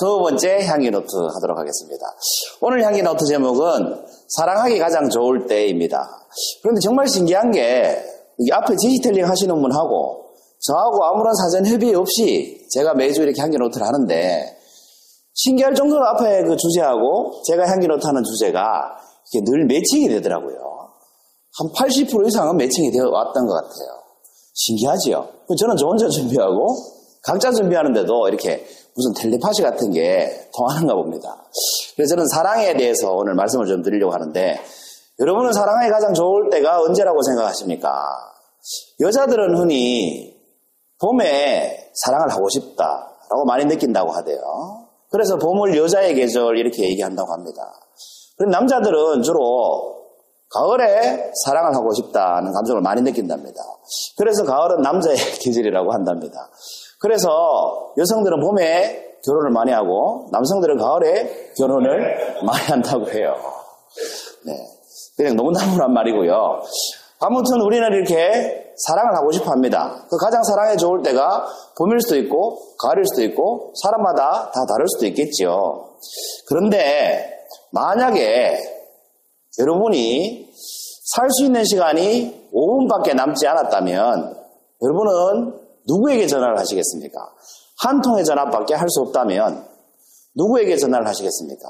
두 번째 향기 노트 하도록 하겠습니다. 오늘 향기 노트 제목은 사랑하기 가장 좋을 때입니다. 그런데 정말 신기한 게 앞에 디지털링 하시는 분하고 저하고 아무런 사전 협의 없이 제가 매주 이렇게 향기 노트를 하는데 신기할 정도로 앞에 그 주제하고 제가 향기 노트 하는 주제가 이게 늘 매칭이 되더라고요. 한 80% 이상은 매칭이 되어 왔던 것 같아요. 신기하지요? 저는 저 혼자 준비하고 각자 준비하는데도 이렇게 무슨 텔레파시 같은 게 통하는가 봅니다. 그래서 저는 사랑에 대해서 오늘 말씀을 좀 드리려고 하는데 여러분은 사랑하기 가장 좋을 때가 언제라고 생각하십니까? 여자들은 흔히 봄에 사랑을 하고 싶다라고 많이 느낀다고 하대요. 그래서 봄을 여자의 계절 이렇게 얘기한다고 합니다. 그럼 남자들은 주로 가을에 사랑을 하고 싶다는 감정을 많이 느낀답니다. 그래서 가을은 남자의 계절이라고 한답니다. 그래서 여성들은 봄에 결혼을 많이 하고 남성들은 가을에 결혼을 많이 한다고 해요. 네. 그냥 너무 나무란 말이고요. 아무튼 우리는 이렇게 사랑을 하고 싶어 합니다. 그 가장 사랑에 좋을 때가 봄일 수도 있고, 가을일 수도 있고, 사람마다 다 다를 수도 있겠지요. 그런데 만약에 여러분이 살 수 있는 시간이 5분밖에 남지 않았다면 여러분은 누구에게 전화를 하시겠습니까? 한 통의 전화밖에 할 수 없다면 누구에게 전화를 하시겠습니까?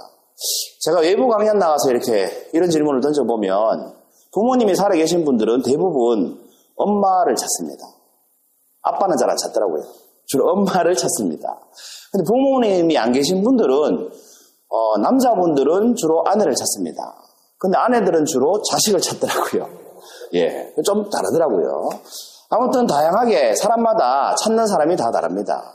제가 외부 강연 나가서 이렇게 이런 질문을 던져보면 부모님이 살아 계신 분들은 대부분 엄마를 찾습니다. 아빠는 잘 안 찾더라고요. 주로 엄마를 찾습니다. 근데 부모님이 안 계신 분들은 어, 남자분들은 주로 아내를 찾습니다. 근데 아내들은 주로 자식을 찾더라고요. 예, 좀 다르더라고요. 아무튼 다양하게 사람마다 찾는 사람이 다 다릅니다.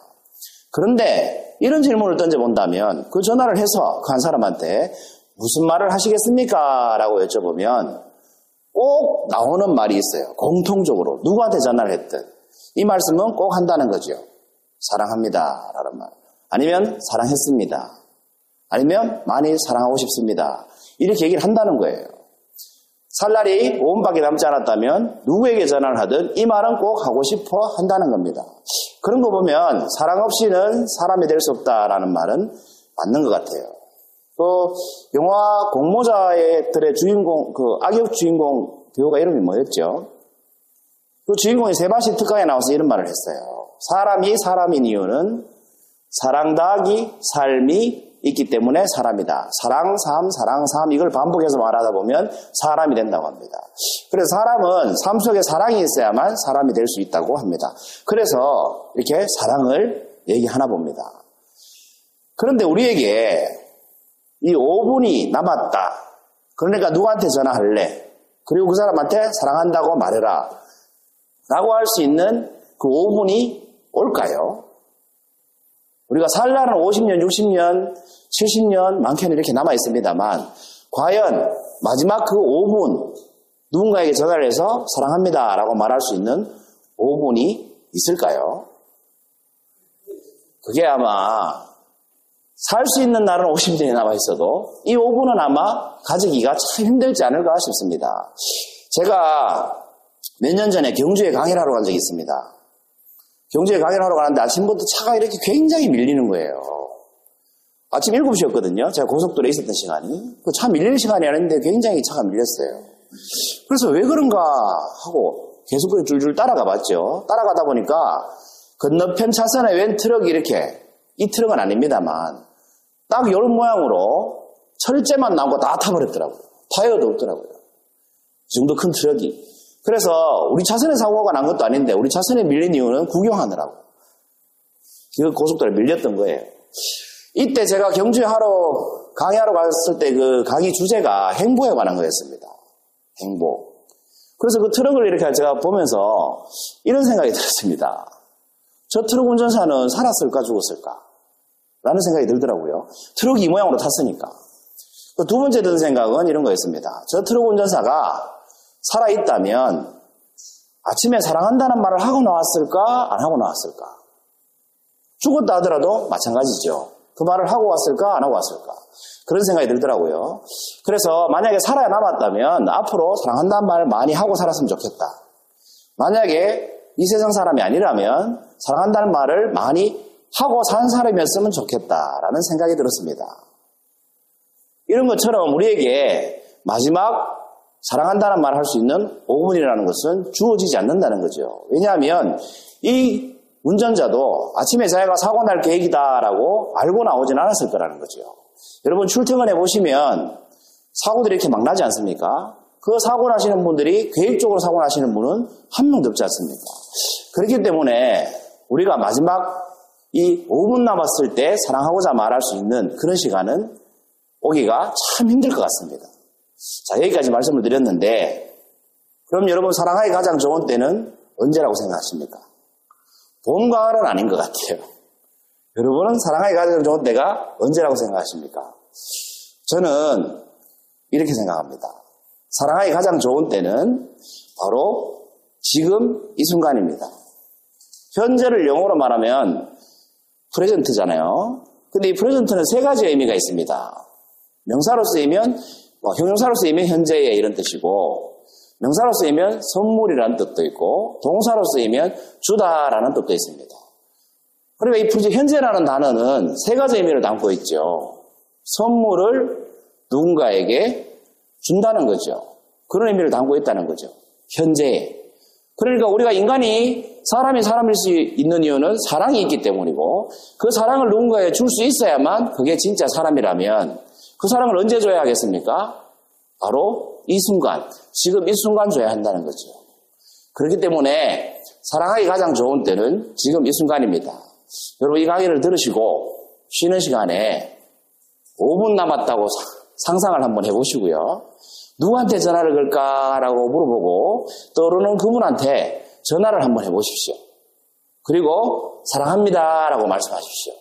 그런데 이런 질문을 던져본다면 그 전화를 해서 그 한 사람한테 무슨 말을 하시겠습니까? 라고 여쭤보면 꼭 나오는 말이 있어요. 공통적으로. 누구한테 전화를 했든. 이 말씀은 꼭 한다는 거죠. 사랑합니다. 라는 말. 아니면 사랑했습니다. 아니면 많이 사랑하고 싶습니다. 이렇게 얘기를 한다는 거예요. 살 날이 5분밖에 남지 않았다면 누구에게 전화를 하든 이 말은 꼭 하고 싶어 한다는 겁니다. 그런 거 보면 사랑 없이는 사람이 될 수 없다라는 말은 맞는 것 같아요. 그 영화 공모자들의 주인공 그 악역 주인공 배우가 이름이 뭐였죠? 그 주인공이 세바시 특강에 나와서 이런 말을 했어요. 사람이 사람인 이유는 사랑 더하기 삶이 있기 때문에 사람이다. 사랑, 삶, 사랑, 삶 이걸 반복해서 말하다 보면 사람이 된다고 합니다. 그래서 사람은 삶 속에 사랑이 있어야만 사람이 될 수 있다고 합니다. 그래서 이렇게 사랑을 얘기하나 봅니다. 그런데 우리에게 이 5분이 남았다. 그러니까 누구한테 전화할래? 그리고 그 사람한테 사랑한다고 말해라. 라고 할 수 있는 그 5분이 올까요? 우리가 살 날은 50년, 60년, 70년 많게는 이렇게 남아 있습니다만 과연 마지막 그 5분 누군가에게 전화를 해서 사랑합니다 라고 말할 수 있는 5분이 있을까요? 그게 아마 살 수 있는 날은 50년이 남아 있어도 이 5분은 아마 가지기가 참 힘들지 않을까 싶습니다. 제가 몇 년 전에 경주에 강의를 하러 간 적이 있습니다. 경주에 강의를 하러 가는데 아침부터 차가 이렇게 굉장히 밀리는 거예요. 아침 7시였거든요. 제가 고속도로에 있었던 시간이. 그 차 밀리는 시간이 아닌데 굉장히 차가 밀렸어요. 그래서 왜 그런가 하고 계속 그 줄줄 따라가 봤죠. 따라가다 보니까 건너편 차선에 웬 트럭이 이렇게, 이 트럭은 아닙니다만, 딱 이런 모양으로 철제만 나오고 다 타버렸더라고요. 타이어도 없더라고요. 이 정도 큰 트럭이. 그래서 우리 차선에 사고가 난 것도 아닌데 우리 차선에 밀린 이유는 구경하느라고. 그 고속도로에 밀렸던 거예요. 이때 제가 경주에 하러 강의하러 갔을 때 그 강의 주제가 행복에 관한 거였습니다. 행복. 그래서 그 트럭을 이렇게 제가 보면서 이런 생각이 들었습니다. 저 트럭 운전사는 살았을까 죽었을까? 라는 생각이 들더라고요. 트럭이 이 모양으로 탔으니까. 그 두 번째 든 생각은 이런 거였습니다. 저 트럭 운전사가 살아있다면 아침에 사랑한다는 말을 하고 나왔을까? 안 하고 나왔을까? 죽었다 하더라도 마찬가지죠. 그 말을 하고 왔을까? 안 하고 왔을까? 그런 생각이 들더라고요. 그래서 만약에 살아남았다면 앞으로 사랑한다는 말을 많이 하고 살았으면 좋겠다. 만약에 이 세상 사람이 아니라면 사랑한다는 말을 많이 하고 산 사람이었으면 좋겠다라는 생각이 들었습니다. 이런 것처럼 우리에게 마지막 사랑한다는 말을 할수 있는 5분이라는 것은 주어지지 않는다는 거죠. 왜냐하면 이 운전자도 아침에 자기가 사고 날 계획이다라고 알고 나오진 않았을 거라는 거죠. 여러분 출퇴근해 보시면 사고들이 이렇게 막 나지 않습니까? 그 사고 나시는 분들이 계획적으로 사고 나시는 분은 한 명도 없지 않습니까? 그렇기 때문에 우리가 마지막 이 5분 남았을 때 사랑하고자 말할 수 있는 그런 시간은 오기가 참 힘들 것 같습니다. 자, 여기까지 말씀을 드렸는데, 그럼 여러분 사랑하기 가장 좋은 때는 언제라고 생각하십니까? 봄, 가을은 아닌 것 같아요. 여러분은 사랑하기 가장 좋은 때가 언제라고 생각하십니까? 저는 이렇게 생각합니다. 사랑하기 가장 좋은 때는 바로 지금 이 순간입니다. 현재를 영어로 말하면 프레젠트잖아요. 근데 이 프레젠트는 세 가지 의미가 있습니다. 명사로 쓰이면 뭐 형용사로 쓰이면 현재의 이런 뜻이고 명사로 쓰이면 선물이라는 뜻도 있고 동사로 쓰이면 주다라는 뜻도 있습니다. 그러니까 이 프레젠 현재라는 단어는 세 가지 의미를 담고 있죠. 선물을 누군가에게 준다는 거죠. 그런 의미를 담고 있다는 거죠. 현재. 그러니까 우리가 인간이 사람이 사람일 수 있는 이유는 사랑이 있기 때문이고 그 사랑을 누군가에 줄 수 있어야만 그게 진짜 사람이라면 그 사랑을 언제 줘야 하겠습니까? 바로 이 순간, 지금 이 순간 줘야 한다는 거죠. 그렇기 때문에 사랑하기 가장 좋은 때는 지금 이 순간입니다. 여러분 이 강의를 들으시고 쉬는 시간에 5분 남았다고 상상을 한번 해보시고요. 누구한테 전화를 걸까라고 물어보고 떠오르는 그분한테 전화를 한번 해보십시오. 그리고 사랑합니다라고 말씀하십시오.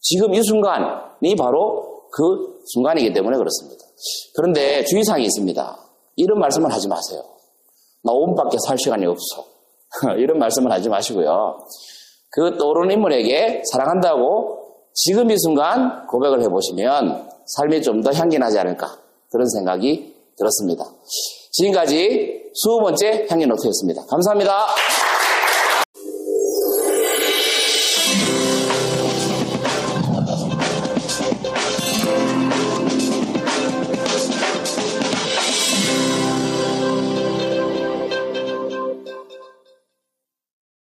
지금 이 순간이 바로 그 순간이기 때문에 그렇습니다. 그런데 주의사항이 있습니다. 이런 말씀을 하지 마세요. 나 5분밖에 살 시간이 없어. 이런 말씀을 하지 마시고요. 그 떠오르는 인물에게 사랑한다고 지금 이 순간 고백을 해보시면 삶이 좀 더 향기 나지 않을까 그런 생각이 들었습니다. 지금까지 20번째 향기 노트였습니다. 감사합니다.